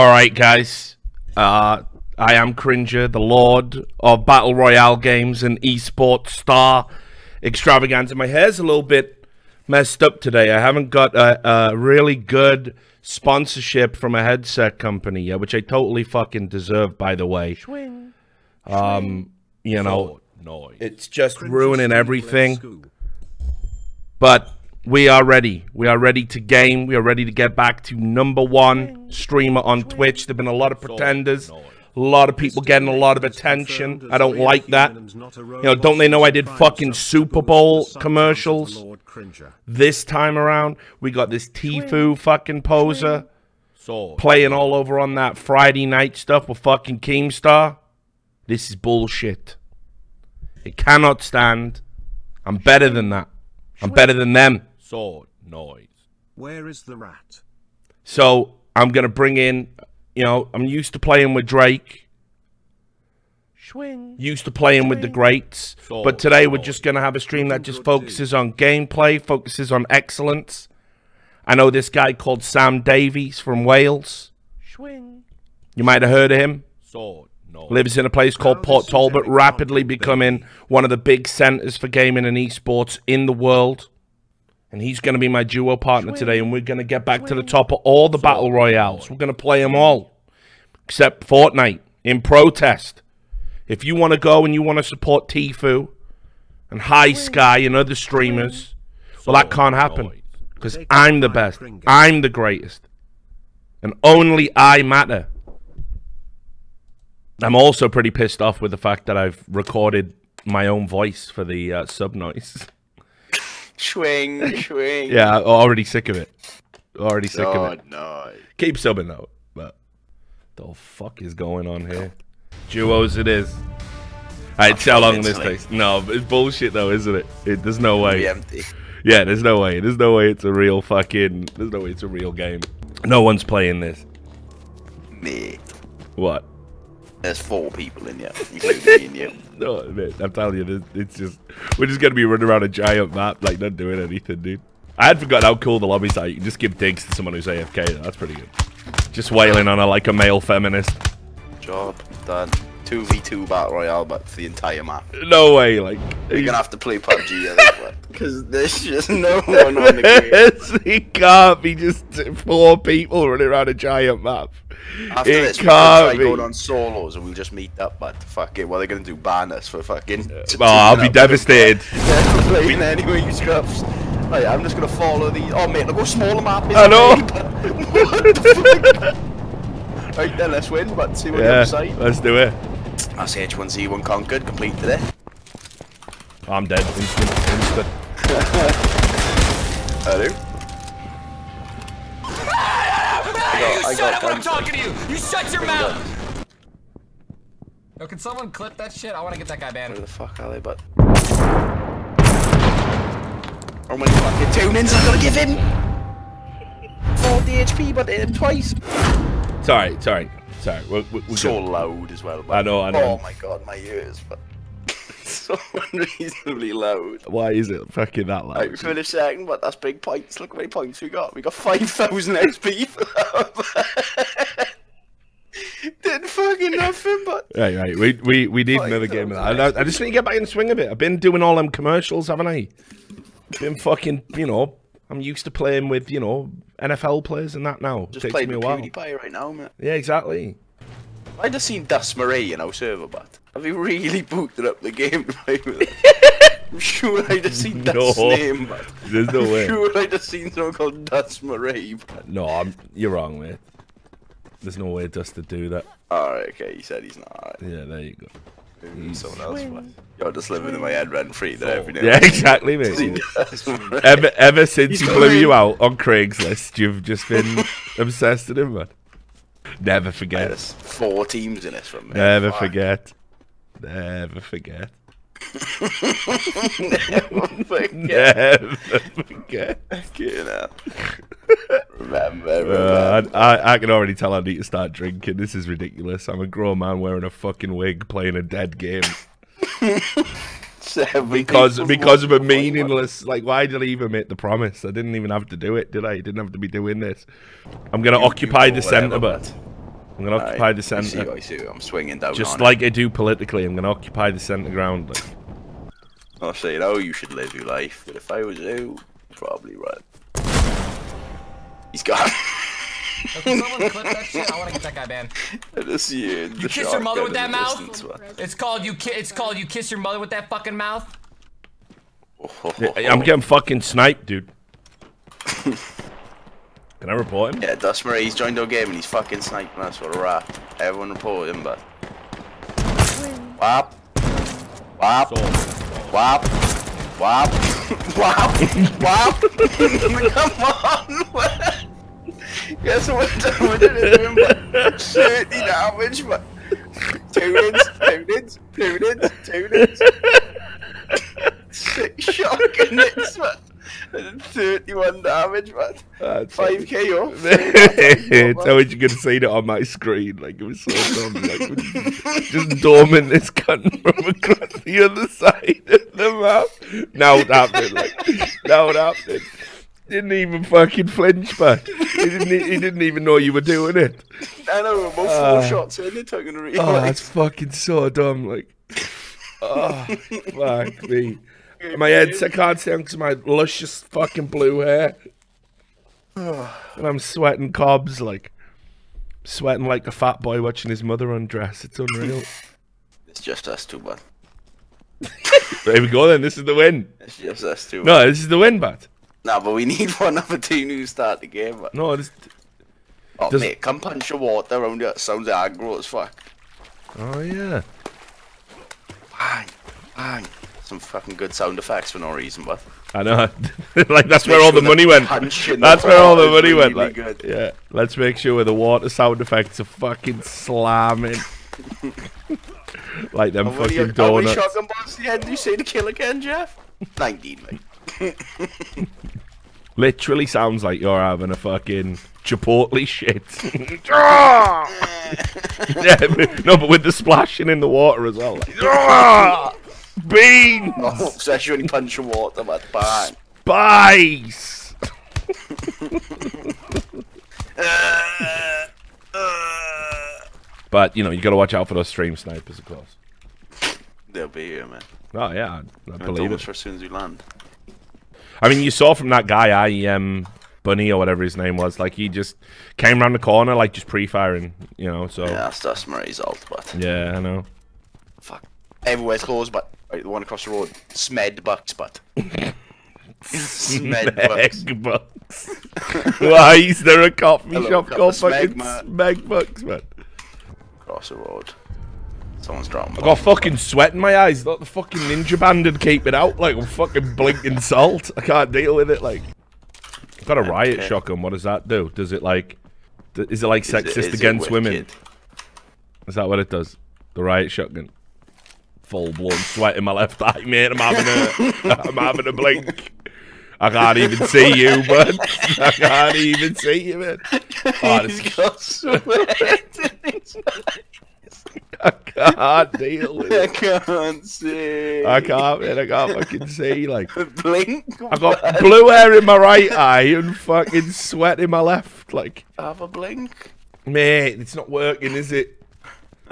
All right, guys. Uh, I am Crinja, the lord of battle royale games and esports star extravaganza. My hair's a little bit messed up today. I haven't got a, a really good sponsorship from a headset company yet, which I totally fucking deserve, by the way. Um, you know, it's just ruining everything. But we are ready. We are ready to game. We are ready to get back to number one streamer on Twitch. There've been a lot of pretenders. A lot of people getting a lot of attention. I don't like that. You know, don't they know I did fucking Super Bowl commercials? This time around, we got this Tfue fucking poser playing all over on that Friday night stuff with fucking Keemstar. This is bullshit. It cannot stand. I'm better than that. I'm better than them. Sword noise. Where is the rat? So I'm gonna bring in, you know, I'm used to playing with Drake. Swing. Used to playing with the greats, but today we're just gonna have a stream that just focuses on gameplay, focuses on excellence. I know this guy called Sam Davies from Wales. Swing. You might have heard of him. Sword noise. Lives in a place called Port Talbot, rapidly becoming one of the big centers for gaming and esports in the world. And he's going to be my duo partner today, and we're going to get back to the top of all the battle royales. We're going to play them all, except Fortnite in protest. If you want to go and you want to support Tfue and High Sky and other streamers, well, that can't happen because I'm the best. I'm the greatest, and only I matter. I'm also pretty pissed off with the fact that I've recorded my own voice for the uh, sub noise. Swing, swing. yeah, already sick of it. Already sick of Oh, it. no. Keep subbing though, but the fuck is going on here? Duos, it is. Alright, see how long this takes. No, it's bullshit though, isn't it? it there's no way. empty. Yeah, there's no way. There's no way it's a real fucking. There's no way it's a real game. No one's playing this. Me. What? There's four people in here, including you. No, man, I'm telling you, it's just we're just gonna be running around a giant map, like not doing anything, dude. I had forgotten how cool the lobbies are. You can just give digs to someone who's AFK. That's pretty good. Just wailing on her like a male feminist. Job done. 2v2 battle royale, but for the entire map. No way, like. You're gonna have to play PUBG this point. Because there's just no one on the game. it can't be just four people running around a giant map. After it this, we're can't be. going on solos and we'll just meet up, but fuck it, what are they gonna do? Ban us for fucking. Oh, I'll be devastated. Yeah, playing anyway, you scrubs. Right, I'm just gonna follow the. Oh, mate, look how small the map is. I know. what the fuck? Right then, let's win, but see what the Yeah, other side. let's do it. That's H1Z1 conquered, complete today. I'm dead. Instant, instant. Hello. Hey, I you got shut up when I'm guns. talking to you! You shut your mouth! Yo, can someone clip that shit? I want to get that guy Where banned. the fuck are they, but. Oh How many fucking tune-ins I gotta give him? 40 HP, but hit him twice. Sorry, sorry, sorry. We're, we're, we're so good. loud as well. But, I know, I know. Oh my god, my ears, but so unreasonably loud. Why is it fucking that loud? Right, we finished second, but that's big points. Look how many points we got. We got 5,000 XP for that. Did fucking nothing, but Right, right. We we we need Like, another game of that. I, I just need to get back in the swing a bit. I've been doing all them commercials, haven't I? Been fucking, you know. I'm used to playing with, you know, NFL players and that now. just playing me a with. PewDiePie right now, man. Yeah, exactly. I just seen Dust Murray in our server, but have you really booted up the game? I'm sure I just seen No. name, but There's no I'm way. sure I just seen someone called Dust Murray. But... No, I'm, you're wrong, mate. There's no way Dust to do that. Alright, okay, he said he's not. Yeah, there you go. Maybe someone else, but you're just living in my head rent free there every day. Yeah, exactly, Seen mate. Ever, ever since He's he blew you out on Craigslist, you've just been obsessed with him, man. Never forget. There's four teams in this from me. Never Fuck. forget. Never forget. Never forget. Never forget. You know. Remember, remember. Uh, I, I, I can already tell I need to start drinking. This is ridiculous. I'm a grown man wearing a fucking wig playing a dead game because because of a the meaningless. Like, why did I even make the promise? I didn't even have to do it, did I? I didn't have to be doing this. I'm gonna occupy the whatever, centre, but I'm gonna occupy the I see, centre. I see. I'm swinging down. Just like I do politically, I'm gonna occupy the centre ground. Like, it. I'm saying, oh, you should live your life. But if I was you, I'd probably run. He's gone. Someone clip that shit? I want to get that guy banned. I just you. You kiss your mother with that mouth? distance. It's called you. Ki- it's called you kiss your mother with that fucking mouth. I'm getting fucking sniped, dude. Can I report him? Yeah, Dust he's joined our game and he's fucking sniping us. What a rat. Everyone report him, but. Wap. Wap. Wap. Wap. Wap. Wap. Come on. 30 damage, but. Two hits, two hits, two hits, two hits. Six shotgun hits, man. 31 damage, man. That's 5k off. it's how you could see that on my screen. Like it was so dumb. Like just dormant this cunt from across the other side of the map. Now it happened. Like now it happened. Didn't even fucking flinch back. He didn't. He didn't even know you were doing it. I know, we're both Uh, four shots in, it, gonna Oh, that's fucking so dumb. Like, oh, fuck me. My head's I can't stand because my luscious fucking blue hair. And I'm sweating cobs, like, sweating like a fat boy watching his mother undress. It's unreal. It's just us two, but there we go then. This is the win. it's just us two. No, this is the win, but Nah, but we need one other team who start the game. But. no, this. Oh, does- mate, come punch your water around here. Sounds aggro as fuck. Oh yeah. Bang, bang. Some fucking good sound effects for no reason, but. I know. like that's where all the money went. the That's where all the money went. Like, good. yeah. Let's make sure the water sound effects are fucking slamming. like them How many, fucking how many donuts. shotgun balls do you had? Do you say to kill again, Jeff? 19, mate. Literally sounds like you're having a fucking Chipotle shit. yeah, but- no, but with the splashing in the water as well. Like, "Ah, beans, Oh, especially when you punch your water, but bang. spice. Uh, uh, But you know, you got to watch out for those stream snipers, of course. they'll be here, man. Oh yeah, I, I believe it. for as soon as you land. I mean, you saw from that guy, I um, Bunny or whatever his name was, like he just came around the corner, like just pre-firing, you know. So Yeah, that's Dust Marie's ult, but. Yeah, I know. Fuck. Everywhere's closed, but. Right, the one across the road. Smed Bucks, but. Smed Bucks. Why is there a coffee Hello, shop called of Smeg, fucking bucks, man? Across the road. Someone's dropping. I got fucking sweat in my eyes. Thought the fucking ninja band would keep it out like I'm fucking blinking salt. I can't deal with it. Like, I've got a riot Okay. shotgun. What does that do? Does it like? Is it like Is sexist is it against women? Is that what it does? The riot shotgun. Full blown sweat in my left eye, mate. I'm having a, I'm having a blink. I can't even see you, but I can't even see you, man. Oh, He's got sweat in his I can't deal with it. I can't see. I can't, man. I can't fucking see. Like, blink. I got blue hair in my right eye and fucking sweat in my left. Like, Have a blink. mate, it's not working, is it?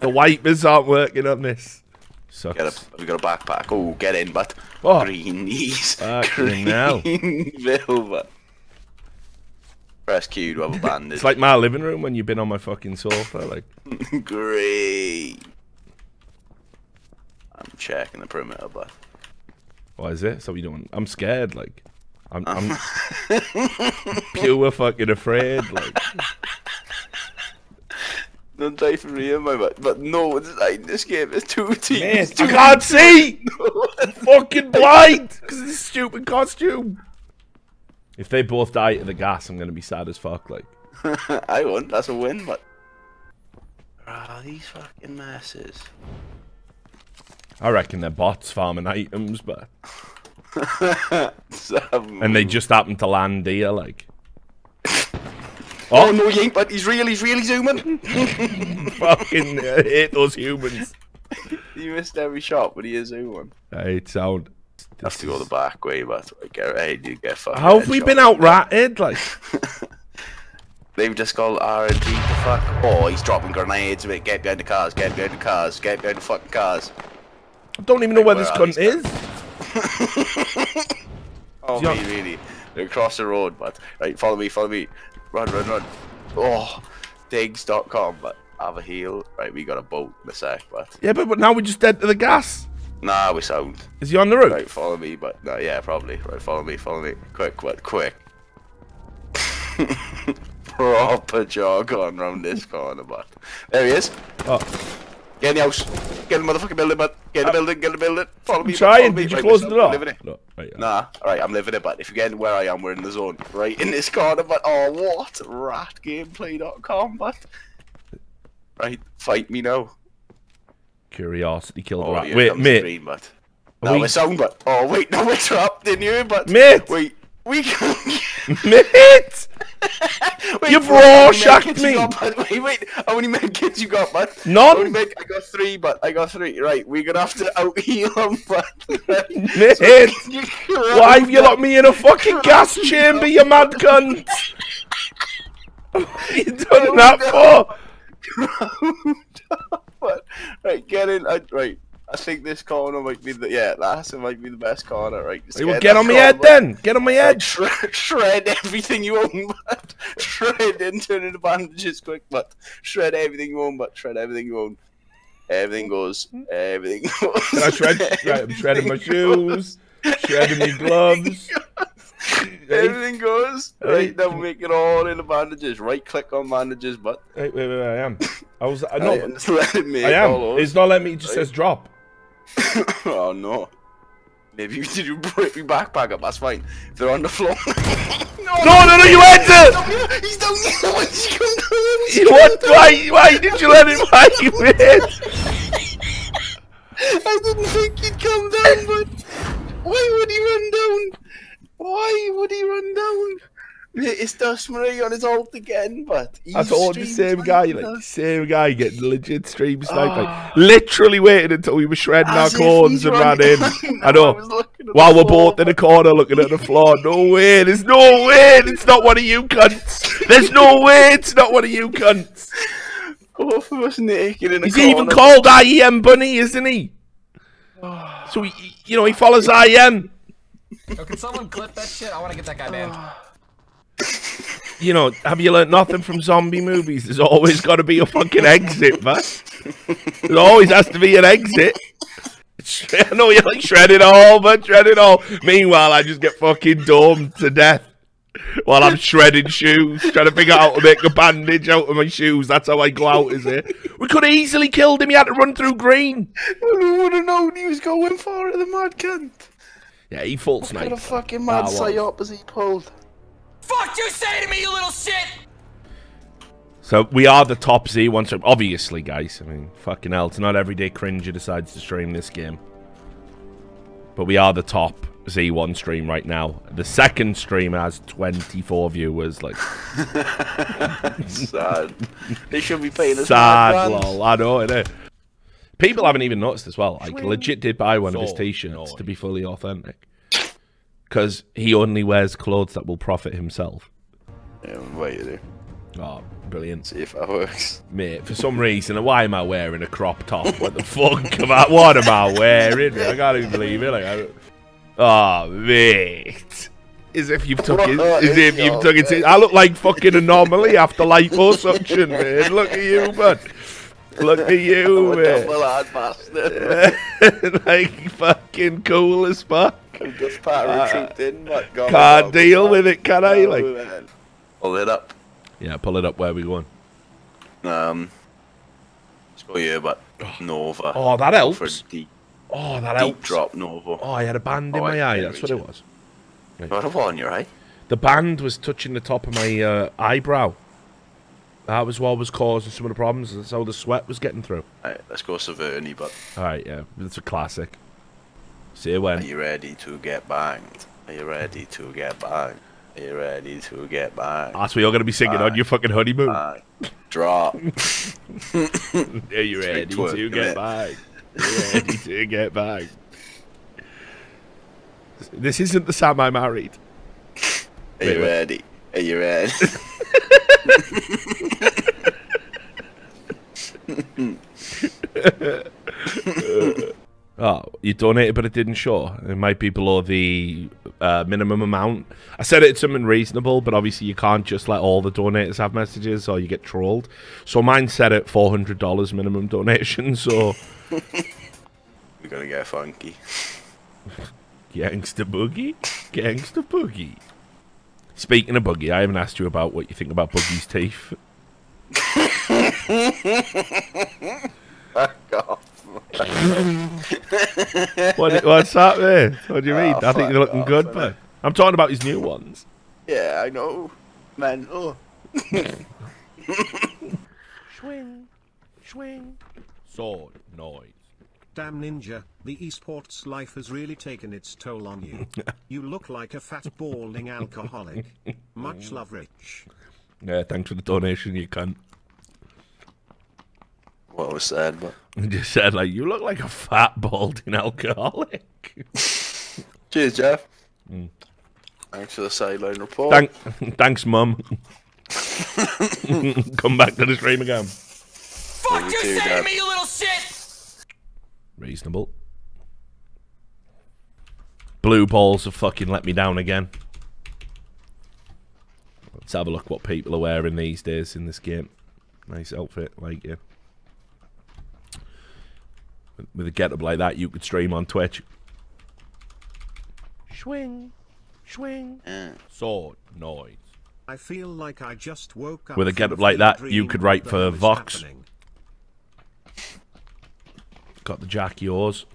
The wipers aren't working on this. Sucks. Get a, we got a backpack. Oh, get in, but Oh. green knees. Green velvet. Press Q to have a. It's like my living room when you've been on my fucking sofa. Like, great. I'm checking the perimeter, but Why is it? So you doing? I'm scared. Like, I'm, I'm pure fucking afraid. Like, don't try for real, my but but no, it's like this game is two teams. man, I can't see. fucking blind because of this stupid costume. If they both die to the gas, I'm gonna be sad as fuck. Like, I won. That's a win, but. Ah, these fucking messes. I reckon they're bots farming items, but and they just happen to land here. Like, Oh oh, no, he ain't, but he's real, he's really zooming. fucking uh, hate those humans. he missed every shot, but he is zooming. I hate sound. Have to go the back way, but I get ready to get fucking. How have we been out ratted? Like, They've just got RNG to fuck. Oh, he's dropping grenades. Mate, get behind the cars. Get behind the cars. Get behind the fucking cars. I don't even know where Where this cunt is. Oh, me, really. They're across the road, but right, follow me, follow me. Run, run, run. Oh, digs.com, but have a heal. Right, we got a boat in a sec, but Yeah, but, but now we're just dead to the gas. Nah, we sound. Is he on the roof? Right, follow me, but no, yeah, probably. Right, follow me, follow me. Quick, quick, quick. Proper jog on round this corner, but there he is. Oh, Get in the house. Get in the motherfucking building, but get in the uh, building, get in the building. Follow me. I'm follow trying. me. Did you Right, close the door? living it. No, right, yeah. Nah, alright, I'm living it, but if you get where I am, we're in the zone. Right in this corner, but oh, what? Ratgameplay.com, but. Right, fight me now. Curiosity killed Oh, a rat. Wait, mate. Green, but. No, we- we're sound, but. Oh, wait, no, we're trapped in here, but. Mate. Wait, we can. Mate! wait, You've wait, how many Rorschached medkits you me. got. Wait, wait, how many medkits you got, bud? None. Med- I got three, but I got three. Right, we're gonna have to out heal them, but. Mate! Why Why have you locked me in a fucking gas chamber, you mad cunt? You done that for? But, right, get in. I, right, I think this corner might be the yeah. It might be the best corner. Right, just well, in get on my head then. Get on my head. shred, shred everything you own, but shred and turn into bandages quick, but shred everything you own, but shred everything you own. Everything goes. Everything goes. Can I shred? Right, I'm shredding my shoes. Shredding my gloves. Everything goes. Right. Right, now make it all in the bandages. Right click on bandages, but Wait, wait, wait, I am. I was. I I know. it I am. It's not letting me. It just Right. says drop. oh no. Maybe you did you break your backpack up, that's fine. If they're on the floor. no, No, no, no, you enter! He's down here. Why did you come down? What? Why? Why did you let him? Why you? I didn't think he'd come down, but why would he run down? Why would he run down? It's Dust Marie on his alt again, but I told the same guy, like us. same guy getting legit stream ah. sniping. Like, literally waited until we were shredding our As corns and ran in. I know, I know. was looking at While we're floor, both in the corner looking at the floor. No way. There's no way. It's not one of you cunts. There's no way. It's not one of you cunts. Both of us naked in the He's corner. even called IEM Bunny, isn't he? So he, you know, he follows IEM. Yo, can someone clip that shit? I want to get that guy banned. You know, have you learnt nothing from zombie movies? There's always got to be a fucking exit, man. There always has to be an exit. I know you're like shredding all, but shredding all. Meanwhile, I just get fucking domed to death while I'm shredding shoes, trying to figure out how to make a bandage out of my shoes. That's how I go out, is it? We could have easily killed him. He had to run through green. Who would have known he was going for it, the mad cunt? Yeah, he full What snipe. a fucking mad well. psyop as he pulled. Fuck you say to me, you little shit! So we are the top Z1 stream. Obviously, guys. I mean, fucking hell. It's not every day Crinja decides to stream this game. But we are the top Z1 stream right now. The second stream has 24 viewers. Like, Sad. they should be paying us sad, mad lol. I know, innit? People haven't even noticed as well. I legit did buy one of his t-shirts to be fully authentic. Because he only wears clothes that will profit himself. Yeah, you there. Oh, brilliant. See if that works. Mate, for some reason, why am I wearing a crop top? What the fuck am I? What am I wearing? I can't even believe it. Like, I, oh, mate. As if you've took it. As is if you've took it. I look like fucking anomaly after liposuction, man. Look at you, man. Look at you, I'm a man. double hard bastard. like fucking cool as fuck. I'm just part recruiting, but God, Can't God, deal God. with it, can I? Oh, Like, man. Pull it up. yeah, pull it up. Where we going? Um, let's go here, but Nova. Oh, that For helps. deep, Oh, that deep helps. drop Nova. Oh, I had a band in Oh, my I- eye. That's what it reach it. was. What a one, you're right. The band was touching the top of my uh, eyebrow. That was what was causing some of the problems. That's how the sweat was getting through. Alright, let's go Saverny, but All right, yeah, it's a classic. See you are when. you ready to get banged? Are you ready to get banged? Are you ready to get banged? That's what you're gonna be singing on your fucking honeymoon. Bang. Drop. Are you ready to get banged? Are you ready to get banged? This isn't the Sam I married. Are Wait, you ready? Are you ready? Oh, you donated, but it didn't show. It might be below the uh, minimum amount. I said it's something reasonable, but obviously you can't just let all the donators have messages, or you get trolled. So mine set at four hundred dollars minimum donation. So We're gonna get funky. gangster boogie, gangster boogie. Speaking of boogie, I haven't asked you about what you think about Boogie's teeth. Fuck off. What, what's up man? What do you oh, mean? Oh, I think they're looking fuck good, but I'm talking about his new ones. Yeah, I know. Mental. Oh. Swing. Swing. Sword. Noise. Damn ninja, the esports life has really taken its toll on you. you look like a fat balding alcoholic. Much love, Rich. Yeah, thanks for the donation, you cunt. What was said, but He just said, like, you look like a fat, balding alcoholic. cheers, Jeff. Mm. Thanks for the sideline report. Thank, thanks, mum. Come back to the stream again. Fuck you you, too, say Dad. to me, you little shit! Reasonable. Blue balls have fucking let me down again. Let's have a look what people are wearing these days in this game. Nice outfit, like it. With a get up like that, you could stream on Twitch. Swing. Swing. Yeah. Sword. Noise. I feel like I just woke up. With a from getup like that, you could write for the hell is Vox. happening? Got the Jack yours.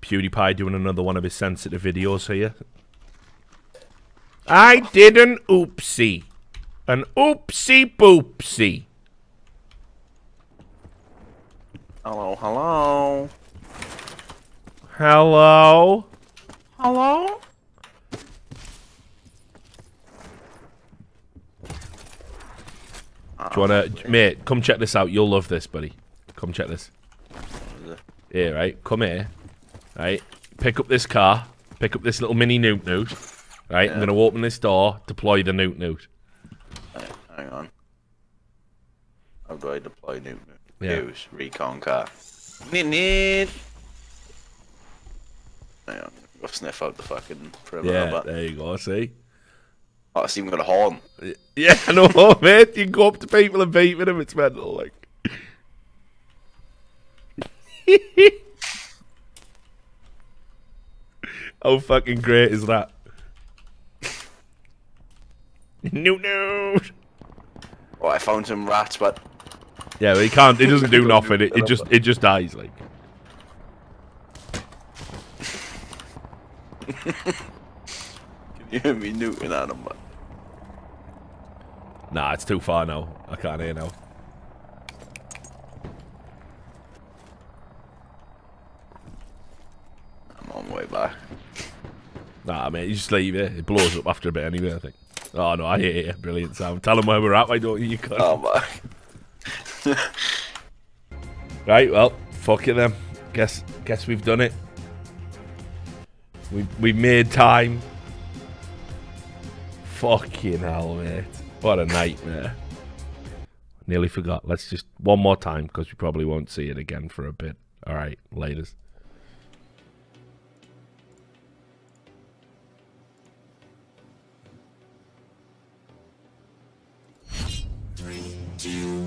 PewDiePie doing another one of his sensitive videos here. I did an oopsie. An oopsie boopsie. Hello, hello. Hello? Hello? Do you wanna, mate? Come check this out. You'll love this, buddy. Come check this. Here, right? Come here. Right? Pick up this car. Pick up this little mini newt newt. Right? I'm gonna open this door. Deploy the newt newt. Hang on. How do I deploy new Yeah. Use recon car. Need. Hang on. Go sniff out the fucking perimeter. Yeah, but there you go. See? oh, it's even got a horn. Yeah, I know, mate. You can go up to people and beat with them. It's mental, like. How fucking great is that? no, no. Oh, I found some rats, but Yeah, but he can't. It doesn't do nothing. It, it just, it just dies. Like. can you hear me newting at them? Nah, it's too far now. I can't hear now. I'm on my way back. Nah, mate, you just leave it. It blows up after a bit anyway. I think. Oh no, I hear it. Brilliant sound. Tell them where we're at. Why don't you? You cunt. I'm back. Right, well, fuck it then. Guess guess we've done it. We we made time. Fucking hell, mate. What a nightmare. Nearly forgot. Let's just one more time because we probably won't see it again for a bit. All right, laters. Three, two,